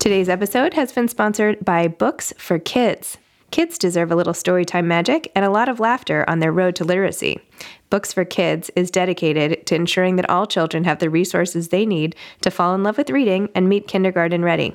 Today's episode has been sponsored by Books for Kids. Kids deserve a little storytime magic and a lot of laughter on their road to literacy. Books for Kids is dedicated to ensuring that all children have the resources they need to fall in love with reading and meet kindergarten ready.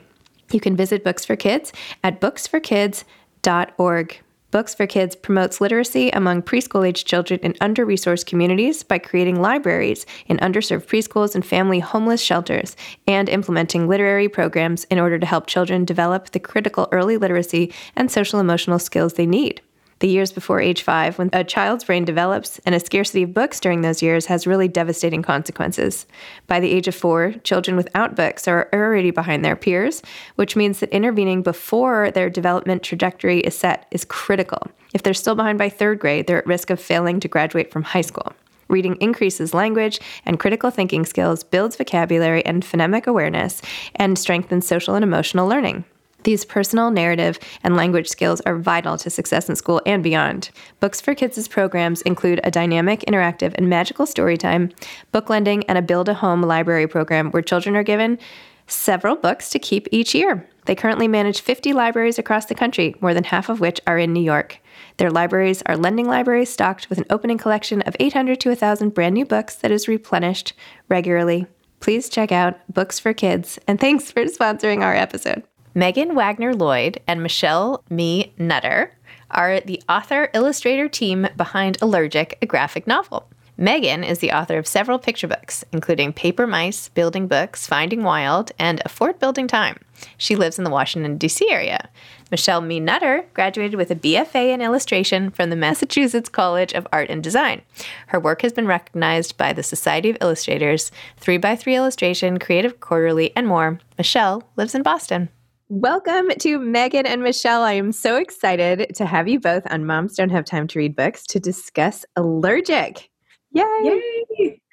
You can visit Books for Kids at booksforkids.org. Books for Kids promotes literacy among preschool age children in under resourced communities by creating libraries in underserved preschools and family homeless shelters and implementing literary programs in order to help children develop the critical early literacy and social emotional skills they need the years before age five, when a child's brain develops, and a scarcity of books during those years has really devastating consequences. By the age of four, children without books are already behind their peers, which means that intervening before their development trajectory is set is critical. If they're still behind by third grade, they're at risk of failing to graduate from high school. Reading increases language and critical thinking skills, builds vocabulary and phonemic awareness, and strengthens social and emotional learning. These personal, narrative, and language skills are vital to success in school and beyond. Books for Kids' programs include a dynamic, interactive, and magical story time, book lending, and a build a home library program where children are given several books to keep each year. They currently manage 50 libraries across the country, more than half of which are in New York. Their libraries are lending libraries stocked with an opening collection of 800 to 1,000 brand new books that is replenished regularly. Please check out Books for Kids, and thanks for sponsoring our episode. Megan Wagner Lloyd and Michelle Mee Nutter are the author illustrator team behind Allergic, a graphic novel. Megan is the author of several picture books, including Paper Mice, Building Books, Finding Wild, and A Fort Building Time. She lives in the Washington, D.C. area. Michelle Mee Nutter graduated with a BFA in illustration from the Massachusetts College of Art and Design. Her work has been recognized by the Society of Illustrators, 3x3 Illustration, Creative Quarterly, and more. Michelle lives in Boston. Welcome to Megan and Michelle. I am so excited to have you both on Moms Don't Have Time to Read Books to discuss Allergic. Yay!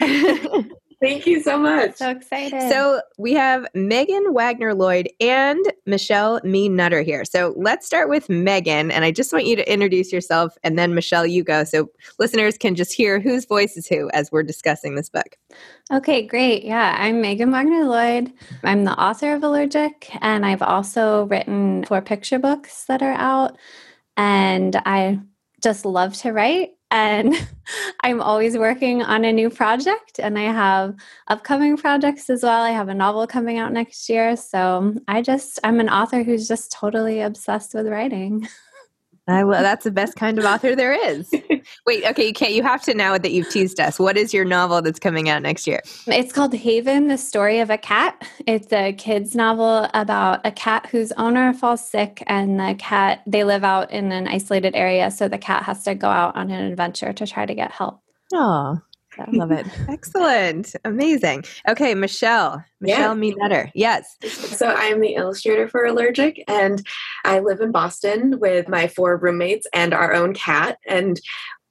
Yay! Thank you so much. So excited. So we have Megan Wagner Lloyd and Michelle Mee Nutter here. So let's start with Megan. And I just want you to introduce yourself and then Michelle, you go. So listeners can just hear whose voice is who as we're discussing this book. Okay, great. Yeah, I'm Megan Wagner Lloyd. I'm the author of Allergic, and I've also written four picture books that are out. And I just love to write and I'm always working on a new project and I have upcoming projects as well. I have a novel coming out next year. So I just, I'm an author who's just totally obsessed with writing. I well, that's the best kind of author there is. Wait, okay, you can't. You have to now that you've teased us. What is your novel that's coming out next year? It's called Haven: The Story of a Cat. It's a kids' novel about a cat whose owner falls sick, and the cat they live out in an isolated area, so the cat has to go out on an adventure to try to get help. Oh, I love it. Excellent. Amazing. Okay, Michelle. Michelle yeah. Nutter. Yes. So I'm the illustrator for Allergic and I live in Boston with my four roommates and our own cat. And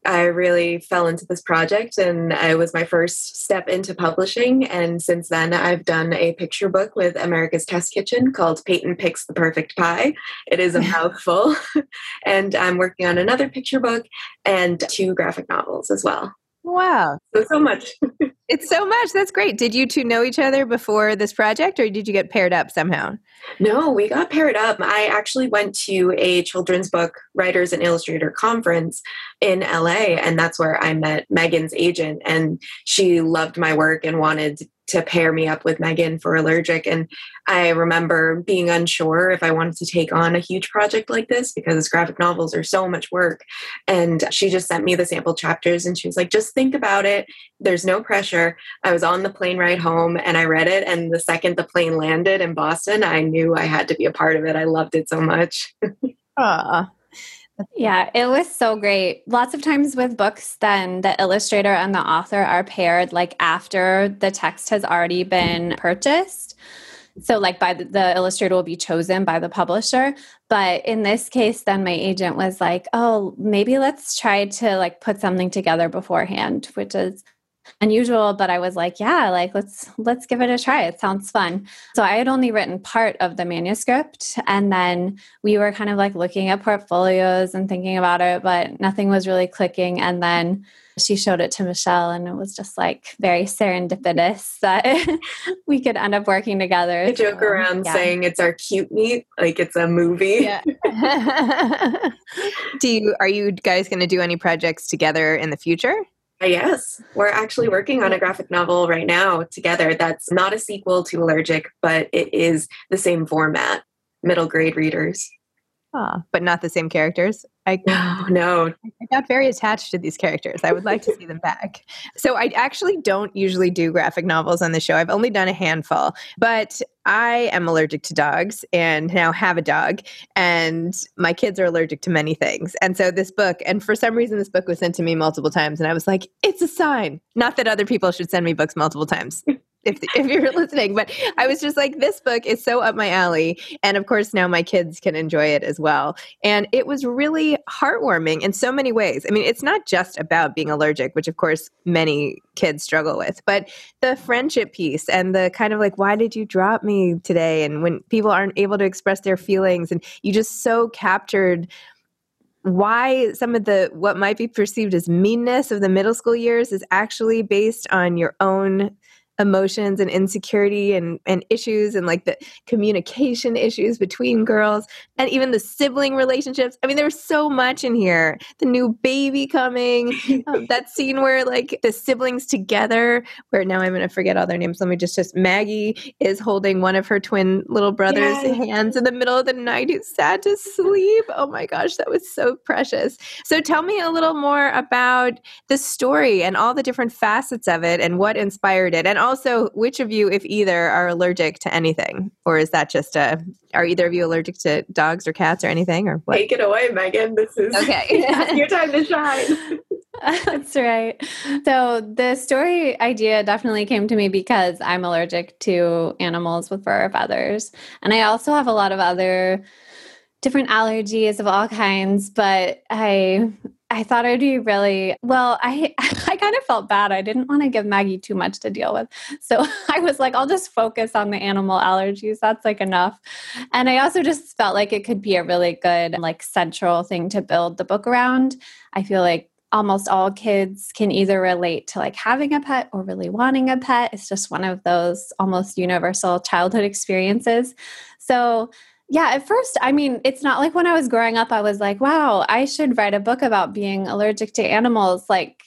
I really fell into this project and it was my first step into publishing. And since then, I've done a picture book with America's Test Kitchen called Peyton Picks the Perfect Pie. It is a mouthful. and I'm working on another picture book and two graphic novels as well. Wow. So, so much. it's so much. That's great. Did you two know each other before this project or did you get paired up somehow? No, we got paired up. I actually went to a children's book writers and illustrator conference in LA, and that's where I met Megan's agent. And she loved my work and wanted to pair me up with Megan for Allergic. And I remember being unsure if I wanted to take on a huge project like this because graphic novels are so much work. And she just sent me the sample chapters and she was like, just think about it. There's no pressure. I was on the plane ride home and I read it. And the second the plane landed in Boston, I knew I had to be a part of it. I loved it so much. Ah, Yeah, it was so great. Lots of times with books, then the illustrator and the author are paired like after the text has already been purchased. So, like, by the, the, illustrator will be chosen by the publisher. But in this case, then my agent was like, "Oh, maybe let's try to like put something together beforehand," which is unusual but i was like yeah like let's let's give it a try. It sounds fun. So i had only written part of the manuscript and then we were kind of like looking at portfolios and thinking about it but nothing was really clicking. And then she showed it to michelle and it was just like very serendipitous that we could end up working together. I joke so, around yeah. saying it's our cute meet like it's a movie. Yeah. do you are you guys going to do any projects together in the future yes, we're actually working on a graphic novel right now together that's not a sequel to Allergic, but it is the same format, middle grade readers. Oh, but not the same characters. I oh, no, no. I got very attached to these characters. I would like to see them back. So I actually don't usually do graphic novels on the show. I've only done a handful, but I am allergic to dogs and now have a dog and my kids are allergic to many things. And so this book and for some reason this book was sent to me multiple times and I was like, it's a sign. Not that other people should send me books multiple times if, if you're listening. But I was just like, this book is so up my alley. And of course, now my kids can enjoy it as well. And it was really heartwarming in so many ways. I mean, it's not just about being allergic, which of course many kids struggle with, but the friendship piece and the kind of like, why did you drop me today? And when people aren't able to express their feelings, and you just so captured why some of the what might be perceived as meanness of the middle school years is actually based on your own emotions and insecurity and, and issues and like the communication issues between girls and even the sibling relationships. I mean, there's so much in here. The new baby coming, um, that scene where like the siblings together, where now I'm going to forget all their names. Let me just, just Maggie is holding one of her twin little brother's yes. hands in the middle of the night who's sad to sleep. Oh my gosh, that was so precious. So tell me a little more about the story and all the different facets of it and what inspired it. And also also, which of you, if either, are allergic to anything, or is that just a? Are either of you allergic to dogs or cats or anything, or what? Take it away, Megan. This is okay. your time to shine. That's right. So the story idea definitely came to me because I'm allergic to animals with fur or feathers, and I also have a lot of other different allergies of all kinds. But I I thought it'd be really well. I I kind of felt bad. I didn't want to give Maggie too much to deal with, so I was like, I'll just focus on the animal allergies. That's like enough. And I also just felt like it could be a really good like central thing to build the book around. I feel like almost all kids can either relate to like having a pet or really wanting a pet. It's just one of those almost universal childhood experiences. So yeah, at first, I mean, it's not like when I was growing up, I was like, wow, I should write a book about being allergic to animals. Like,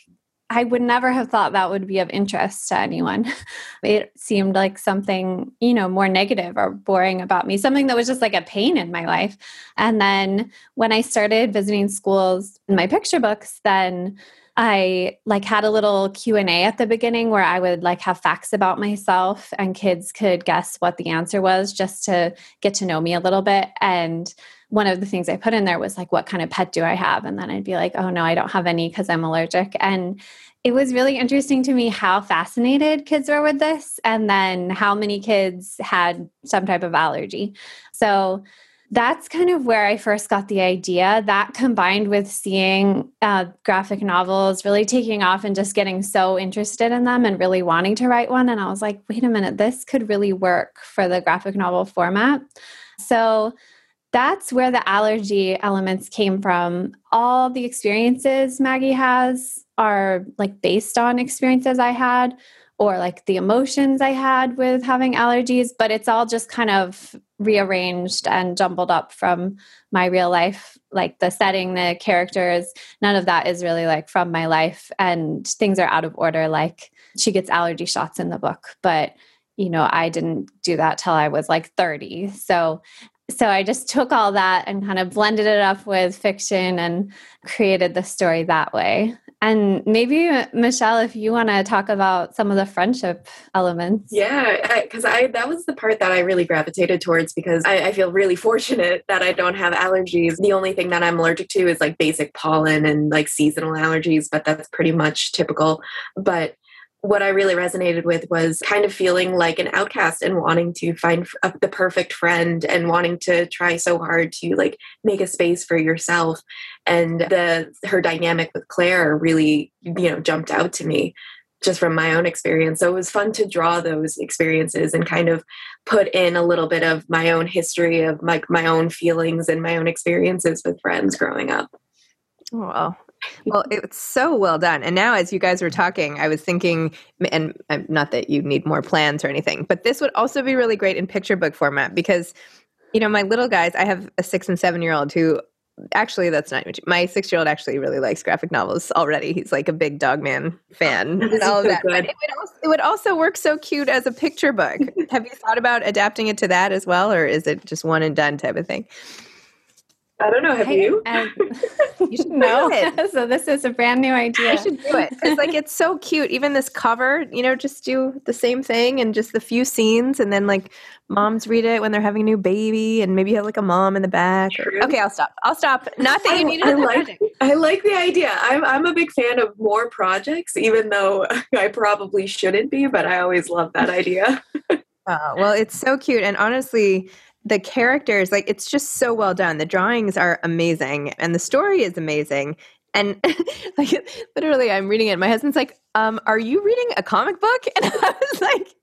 I would never have thought that would be of interest to anyone. It seemed like something, you know, more negative or boring about me, something that was just like a pain in my life. And then when I started visiting schools in my picture books, then I like had a little Q&A at the beginning where I would like have facts about myself and kids could guess what the answer was just to get to know me a little bit. And one of the things I put in there was like what kind of pet do I have? And then I'd be like oh no I don't have any cuz I'm allergic. And it was really interesting to me how fascinated kids were with this and then how many kids had some type of allergy. So that's kind of where I first got the idea. That combined with seeing uh, graphic novels really taking off and just getting so interested in them and really wanting to write one. And I was like, wait a minute, this could really work for the graphic novel format. So that's where the allergy elements came from. All the experiences Maggie has are like based on experiences I had or like the emotions I had with having allergies, but it's all just kind of rearranged and jumbled up from my real life. Like the setting, the characters, none of that is really like from my life. And things are out of order. Like she gets allergy shots in the book, but you know, I didn't do that till I was like 30. So so I just took all that and kind of blended it up with fiction and created the story that way. And maybe, uh, Michelle, if you want to talk about some of the friendship elements. Yeah, because I, I, that was the part that I really gravitated towards because I, I feel really fortunate that I don't have allergies. The only thing that I'm allergic to is like basic pollen and like seasonal allergies, but that's pretty much typical. But what I really resonated with was kind of feeling like an outcast and wanting to find a, the perfect friend and wanting to try so hard to like make a space for yourself. And the her dynamic with Claire really, you know, jumped out to me just from my own experience. So it was fun to draw those experiences and kind of put in a little bit of my own history of like my, my own feelings and my own experiences with friends growing up. Oh, well, it's so well done. And now, as you guys were talking, I was thinking, and uh, not that you need more plans or anything, but this would also be really great in picture book format because, you know, my little guys, I have a six and seven year old who actually that's not my six year old actually really likes graphic novels already he's like a big dog man fan and all of that but it would, also, it would also work so cute as a picture book have you thought about adapting it to that as well or is it just one and done type of thing I don't know. Have I, you? I, um, you should know. so this is a brand new idea. I should do it. It's like it's so cute. Even this cover, you know, just do the same thing and just the few scenes, and then like moms read it when they're having a new baby, and maybe you have like a mom in the back. Okay, I'll stop. I'll stop. Not that you need I, like, I like the idea. I'm I'm a big fan of more projects, even though I probably shouldn't be, but I always love that idea. Oh, well, it's so cute. And honestly, the characters like it's just so well done. The drawings are amazing and the story is amazing. And like literally i'm reading it my husband's like um are you reading a comic book? And i was like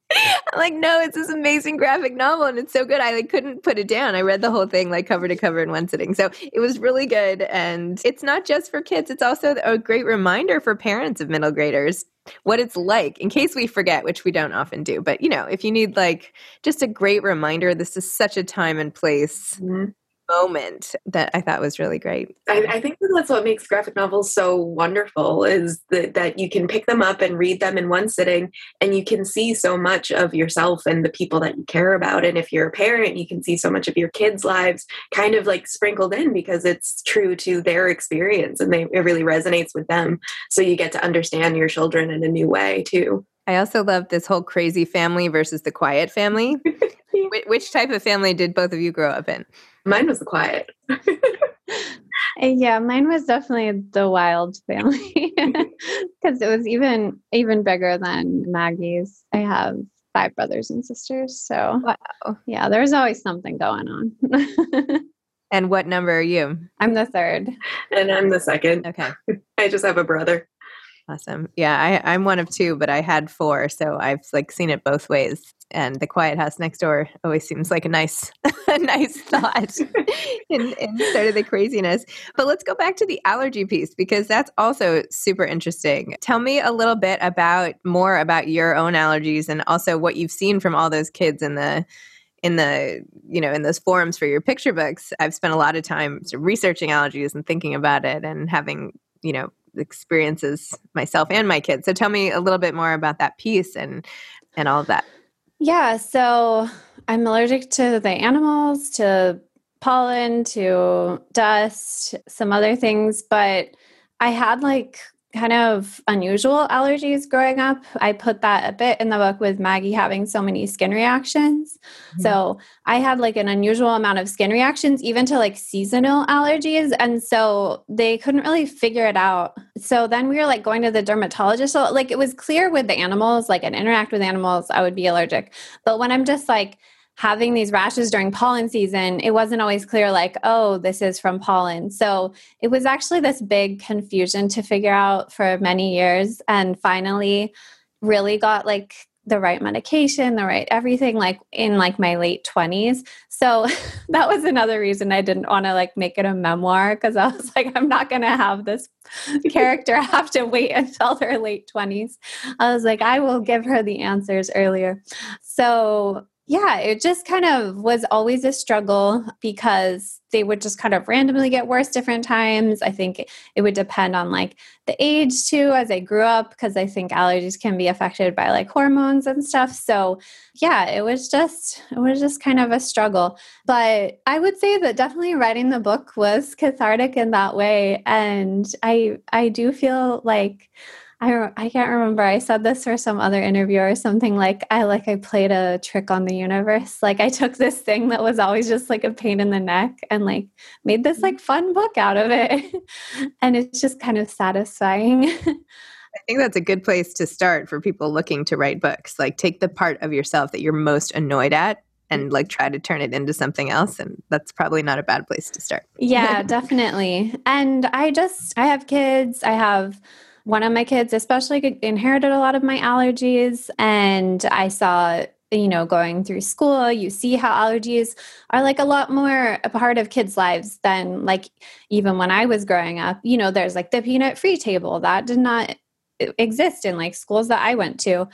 I'm like no it's this amazing graphic novel and it's so good i like couldn't put it down. I read the whole thing like cover to cover in one sitting. So it was really good and it's not just for kids it's also a great reminder for parents of middle graders what it's like in case we forget, which we don't often do. But you know, if you need like just a great reminder, this is such a time and place. Mm-hmm moment that I thought was really great. I, I, think that's what makes graphic novels so wonderful is that, that you can pick them up and read them in one sitting and you can see so much of yourself and the people that you care about. And if you're a parent, you can see so much of your kids' lives kind of like sprinkled in because it's true to their experience and they, it really resonates with them. So you get to understand your children in a new way too. I also love this whole crazy family versus the quiet family. Which type of family did both of you grow up in? Mine was the quiet. Uh, yeah, mine was definitely the wild family because it was even even bigger than Maggie's. I have five brothers and sisters, so wow. yeah, there's always something going on. and what number are you? I'm the third, and I'm the second. Okay, I just have a brother. Awesome. Yeah, I, I'm one of two, but I had four, so I've like seen it both ways and the quiet house next door always seems like a nice a nice thought in, instead of the craziness. But let's go back to the allergy piece because that's also super interesting. Tell me a little bit about more about your own allergies and also what you've seen from all those kids in the in the you know in those forums for your picture books. I've spent a lot of time researching allergies and thinking about it and having you know experiences myself and my kids. So tell me a little bit more about that piece and and all of that. Yeah, so I'm allergic to the animals, to pollen, to dust, some other things, but I had like kind of unusual allergies growing up. I put that a bit in the book with Maggie having so many skin reactions. Mm-hmm. So I had like an unusual amount of skin reactions, even to like seasonal allergies. And so they couldn't really figure it out. So then we were like going to the dermatologist. So like it was clear with the animals, like I'd interact with animals, I would be allergic. But when I'm just like, having these rashes during pollen season, it wasn't always clear, like, oh, this is from pollen. So it was actually this big confusion to figure out for many years. And finally, really got like the right medication, the right everything, like in like my late 20s. So that was another reason I didn't want to like make it a memoir because I was like, I'm not going to have this character have to wait until their late 20s. I was like, I will give her the answers earlier. So yeah, it just kind of was always a struggle because they would just kind of randomly get worse different times. I think it would depend on like the age too as I grew up because I think allergies can be affected by like hormones and stuff. So, yeah, it was just it was just kind of a struggle. But I would say that definitely writing the book was cathartic in that way and I I do feel like I, I can't remember. I said this for some other interview or something like I like I played a trick on the universe. Like I took this thing that was always just like a pain in the neck and like made this like fun book out of it. and it's just kind of satisfying. I think that's a good place to start for people looking to write books. Like take the part of yourself that you're most annoyed at and like try to turn it into something else and that's probably not a bad place to start. yeah, definitely. And I just I have kids. I have one of my kids especially inherited a lot of my allergies and i saw you know going through school you see how allergies are like a lot more a part of kids lives than like even when i was growing up. You know there's like the peanut free table. That did not exist in like schools that i went to.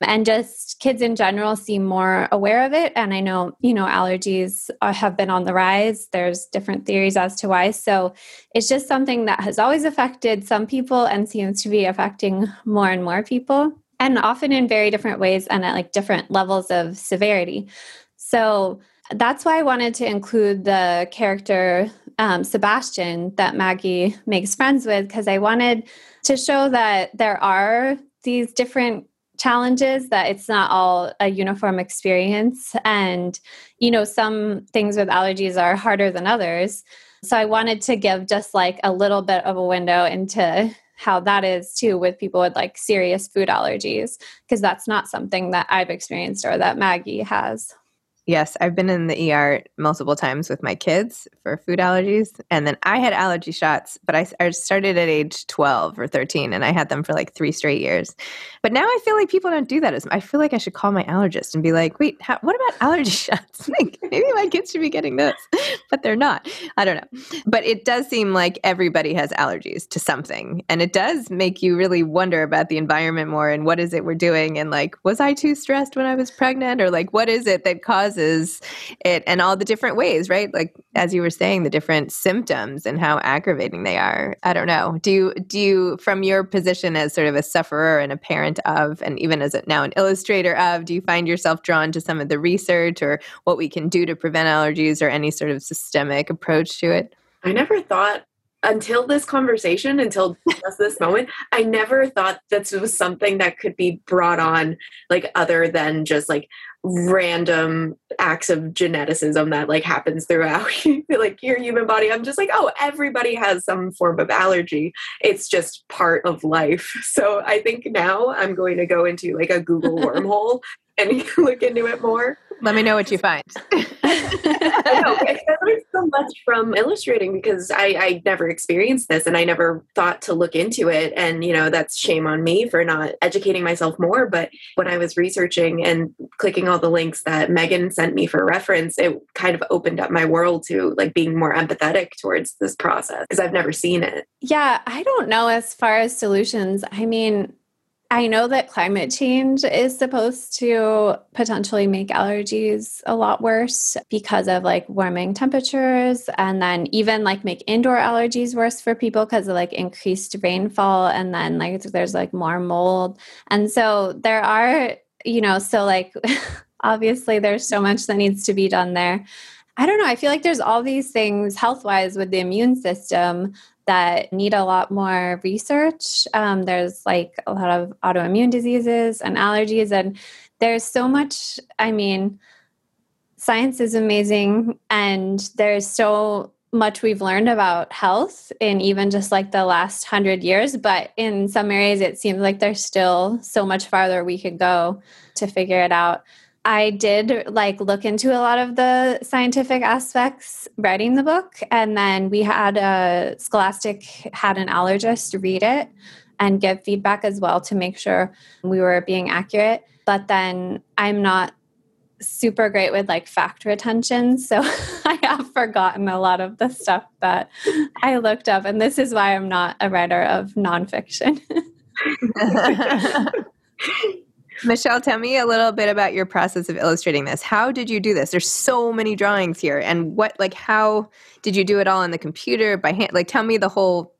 And just kids in general seem more aware of it. And i know you know allergies are, have been on the rise. There's different theories as to why. So it's just something that has always affected some people and seems to be affecting more and more people and often in very different ways and at like different levels of severity. So that's why i wanted to include the character um, sebastian that maggie makes friends with because i wanted to show that there are these different challenges that it's not all a uniform experience. And you know some things with allergies are harder than others. So i wanted to give just like a little bit of a window into how that is too with people with like serious food allergies because that's not something that i've experienced or that maggie has Yes, I've been in the ER multiple times with my kids for food allergies. And then I had allergy shots, but I, I, started at age 12 or 13 and I had them for like three straight years. But now I feel like people don't do that as much. I feel like I should call my allergist and be like, wait, how, what about allergy shots? like maybe my kids should be getting those, but they're not. I don't know. But it does seem like everybody has allergies to something. And it does make you really wonder about the environment more and what is it we're doing? And like, was I too stressed when I was pregnant? Or like, what is it that caused causes it and all the different ways, right? Like as you were saying, the different symptoms and how aggravating they are. I don't know. Do you do you from your position as sort of a sufferer and a parent of and even as a, now an illustrator of, do you find yourself drawn to some of the research or what we can do to prevent allergies or any sort of systemic approach to it? I never thought until this conversation, until just this moment, I never thought this was something that could be brought on like other than just like random acts of geneticism that like happens throughout like your human body. I'm just like, oh, everybody has some form of allergy. It's just part of life. So I think now I'm going to go into like a Google wormhole and look into it more. Let me know what you find. I know. I learned so much from illustrating because I, I never experienced this and I never thought to look into it. And, you know, that's shame on me for not educating myself more. But when I was researching and clicking all the links that Megan sent me for reference, it kind of opened up my world to like being more empathetic towards this process because I've never seen it. Yeah, I don't know as far as solutions. I mean, I know that climate change is supposed to potentially make allergies a lot worse because of like warming temperatures and then even like make indoor allergies worse for people because of like increased rainfall and then like there's like more mold. And so there are, you know, so like obviously there's so much that needs to be done there. I don't know. I feel like there's all these things health wise with the immune system that need a lot more research. Um, there's like a lot of autoimmune diseases and allergies, and there's so much. I mean, science is amazing, and there's so much we've learned about health in even just like the last hundred years. But in some areas, it seems like there's still so much farther we could go to figure it out. I did like look into a lot of the scientific aspects writing the book. And then we had a Scholastic had an allergist read it and give feedback as well to make sure we were being accurate. But then I'm not super great with like fact retention. So I have forgotten a lot of the stuff that I looked up. And this is why I'm not a writer of nonfiction. Michelle, tell me a little bit about your process of illustrating this. How did you do this? There's so many drawings here. And what, like, how did you do it all on the computer by hand? Like, tell me the whole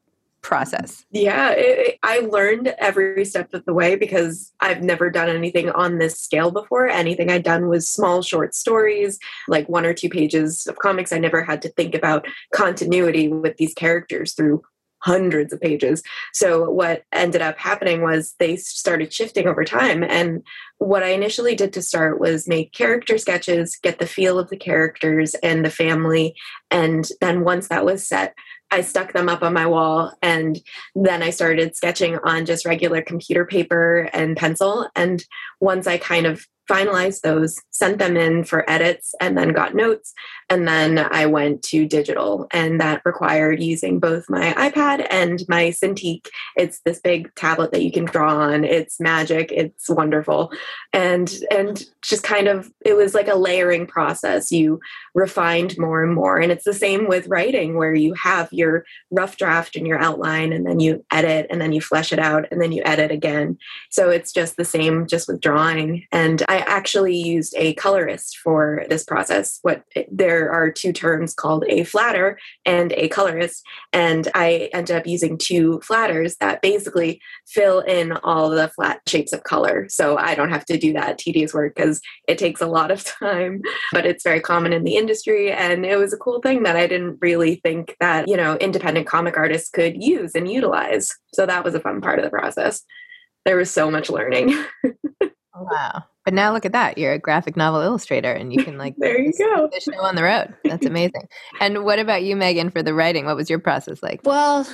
process. Yeah, it, I learned every step of the way because I've never done anything on this scale before. Anything I'd done was small, short stories, like one or two pages of comics. I never had to think about continuity with these characters through hundreds of pages. So what ended up happening was they started shifting over time. And what I initially did to start was make character sketches, get the feel of the characters and the family. And then once that was set, I stuck them up on my wall and then I started sketching on just regular computer paper and pencil. And once I kind of finalized those, sent them in for edits, and then got notes. And then I went to digital, and that required using both my iPad and my Cintiq. It's this big tablet that you can draw on. It's magic. It's wonderful, and and just kind of it was like a layering process. You refined more and more, and it's the same with writing, where you have your rough draft and your outline, and then you edit, and then you flesh it out, and then you edit again. So it's just the same, just with drawing, and I actually used a colorist for this process. What there are two terms called a flatter and a colorist, and I ended up using two flatters that basically fill in all the flat shapes of color. So I don't have to do that tedious work because it takes a lot of time, but it's very common in the industry, and it was a cool thing that I didn't really think that you know independent comic artists could use and utilize. So that was a fun part of the process. There was so much learning. wow. But now look at that. You're a graphic novel illustrator and you can like there you go. the show on the road. That's amazing. and what about you, Megan, for the writing? What was your process like? Well,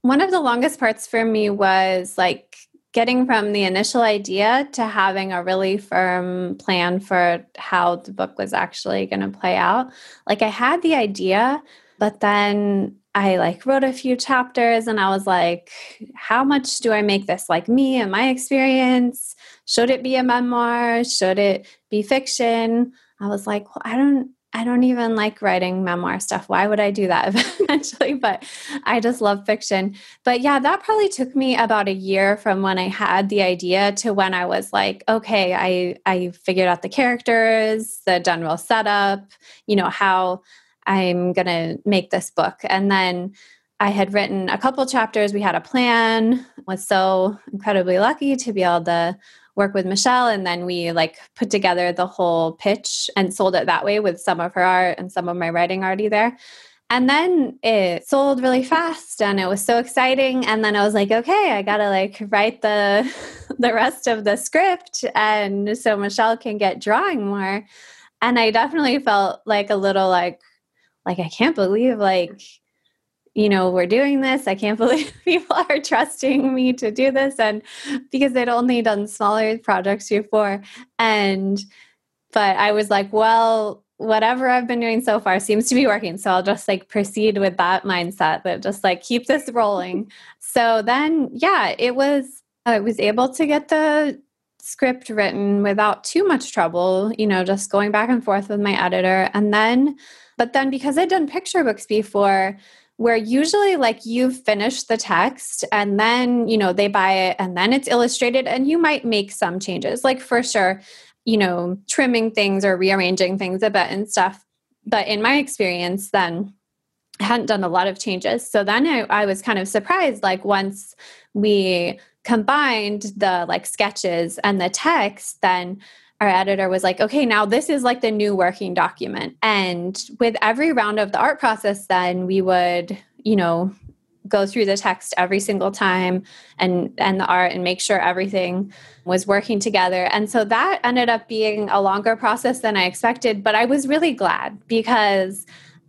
one of the longest parts for me was like getting from the initial idea to having a really firm plan for how the book was actually going to play out. Like I had the idea, but then I like wrote a few chapters and I was like, how much do I make this like me and my experience? Should it be a memoir? Should it be fiction? I was like, well, I don't I don't even like writing memoir stuff. Why would I do that eventually? But I just love fiction. But yeah, that probably took me about a year from when I had the idea to when I was like, okay, I I figured out the characters, the general setup, you know, how I'm going to make this book. And then I had written a couple chapters. We had a plan. Was so incredibly lucky to be able to work with Michelle and then we like put together the whole pitch and sold it that way with some of her art and some of my writing already there. And then it sold really fast and it was so exciting and then I was like okay, I got to like write the the rest of the script and so Michelle can get drawing more. And I definitely felt like a little like like I can't believe like you know we're doing this. I can't believe people are trusting me to do this and because they'd only done smaller projects before. And but i was like well whatever i've been doing so far seems to be working so i'll just like proceed with that mindset that just like keep this rolling. So then yeah it was i was able to get the script written without too much trouble you know just going back and forth with my editor. And then but then because i'd done picture books before where usually like you've finished the text and then you know they buy it and then it's illustrated and you might make some changes like for sure you know trimming things or rearranging things a bit and stuff. But in my experience then I hadn't done a lot of changes. So then I, I was kind of surprised like once we combined the like sketches and the text then our editor was like, okay, now this is like the new working document. And with every round of the art process, then we would, you know, go through the text every single time and and the art and make sure everything was working together and so that ended up being a longer process than i expected but i was really glad because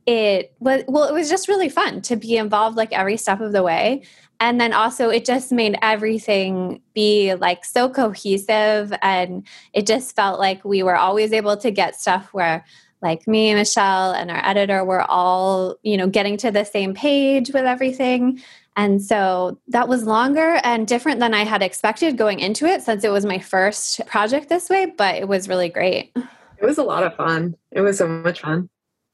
it was well it was just really fun to be involved like every step of the way and then also it just made everything be like so cohesive and it just felt like we were always able to get stuff where like me michelle and our editor were all you know getting to the same page with everything. And so that was longer and different than i had expected going into it since it was my first project this way but it was really great. It was a lot of fun. It was so much fun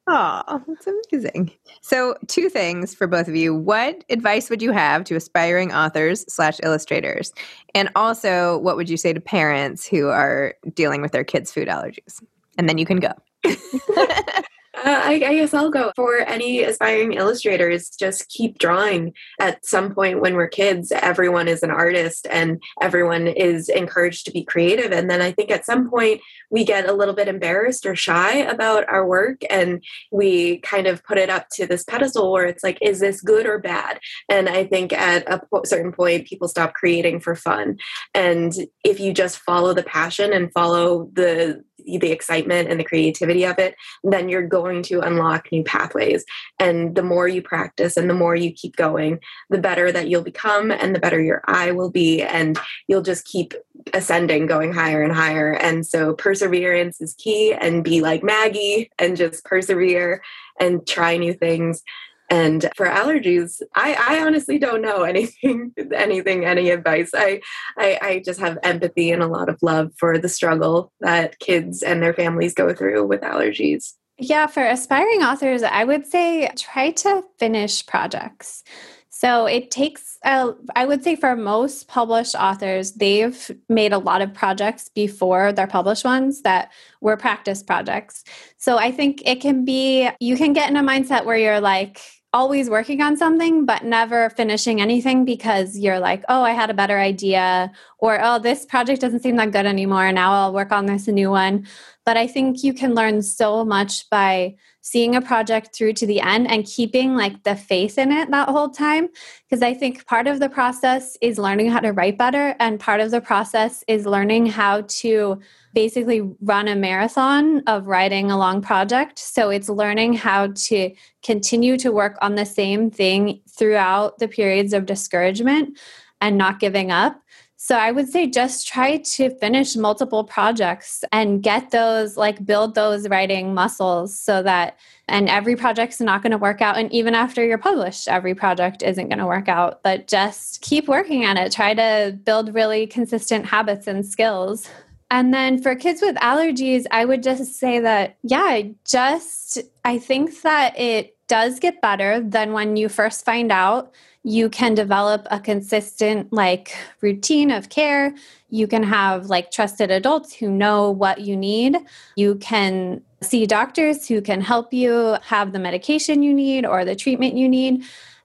Oh, that's amazing. So, two things for both of you. What advice would you have to aspiring authors slash illustrators? And also, what would you say to parents who are dealing with their kids' food allergies? And then you can go. Uh, I, I, guess I'll go. For any aspiring illustrators, just keep drawing. At some point when we're kids, everyone is an artist and everyone is encouraged to be creative. And then I think at some point we get a little bit embarrassed or shy about our work and we kind of put it up to this pedestal where it's like, is this good or bad? And I think at a certain point, people stop creating for fun. And if you just follow the passion and follow the the excitement and the creativity of it, then you're going to unlock new pathways. And the more you practice and the more you keep going, the better that you'll become and the better your eye will be. And you'll just keep ascending, going higher and higher. And so perseverance is key and be like Maggie and just persevere and try new things and for allergies, I, I honestly don't know anything, anything, any advice. I, I, I just have empathy and a lot of love for the struggle that kids and their families go through with allergies. Yeah, for aspiring authors, I would say try to finish projects. So it takes, uh, I would say, for most published authors, they've made a lot of projects before their published ones that were practice projects. So I think it can be, you can get in a mindset where you're like, always working on something but never finishing anything because you're like, oh, I had a better idea, or oh, this project doesn't seem that good anymore. Now I'll work on this new one. But I think you can learn so much by seeing a project through to the end and keeping like the faith in it that whole time. Because I think part of the process is learning how to write better, and part of the process is learning how to basically run a marathon of writing a long project. So it's learning how to continue to work on the same thing throughout the periods of discouragement and not giving up. So I would say just try to finish multiple projects and get those, like build those writing muscles so that, and every project's not going to work out. And even after you're published, every project isn't going to work out, but just keep working on it. Try to build really consistent habits and skills. And then for kids with allergies, I would just say that, yeah, just, I think that it does get better than when you first find out. You can develop a consistent, like, routine of care. You can have, like, trusted adults who know what you need. You can see doctors who can help you have the medication you need or the treatment you need.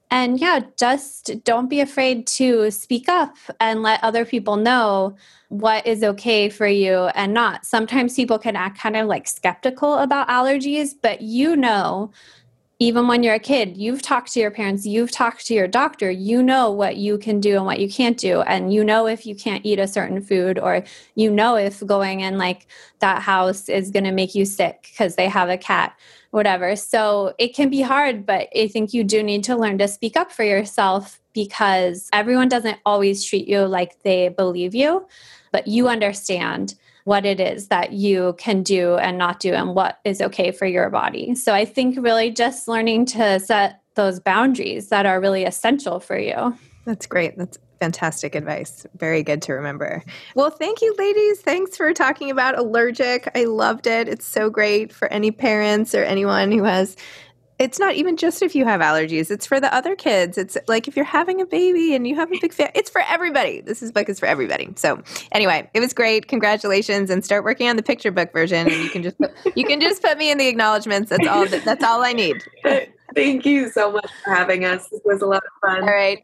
And yeah, just don't be afraid to speak up and let other people know what is okay for you and not. Sometimes people can act kind of like skeptical about allergies, but you know, even when you're a kid, you've talked to your parents, you've talked to your doctor, you know what you can do and what you can't do. And you know if you can't eat a certain food, or you know if going in like that house is going to make you sick because they have a cat whatever. So it can be hard, but I think you do need to learn to speak up for yourself because everyone doesn't always treat you like they believe you, but you understand what it is that you can do and not do and what is okay for your body. So I think really just learning to set those boundaries that are really essential for you. That's great. That's fantastic advice. Very good to remember. Well, thank you, ladies. Thanks for talking about allergic. I loved it. It's so great for any parents or anyone who has. It's not even just if you have allergies. It's for the other kids. It's like if you're having a baby and you have a big family. It's for everybody. This is book is for everybody. So anyway, it was great. Congratulations, and start working on the picture book version. And you can just put, you can just put me in the acknowledgments. That's all. That's all I need. Thank you so much for having us. This was a lot of fun. All right.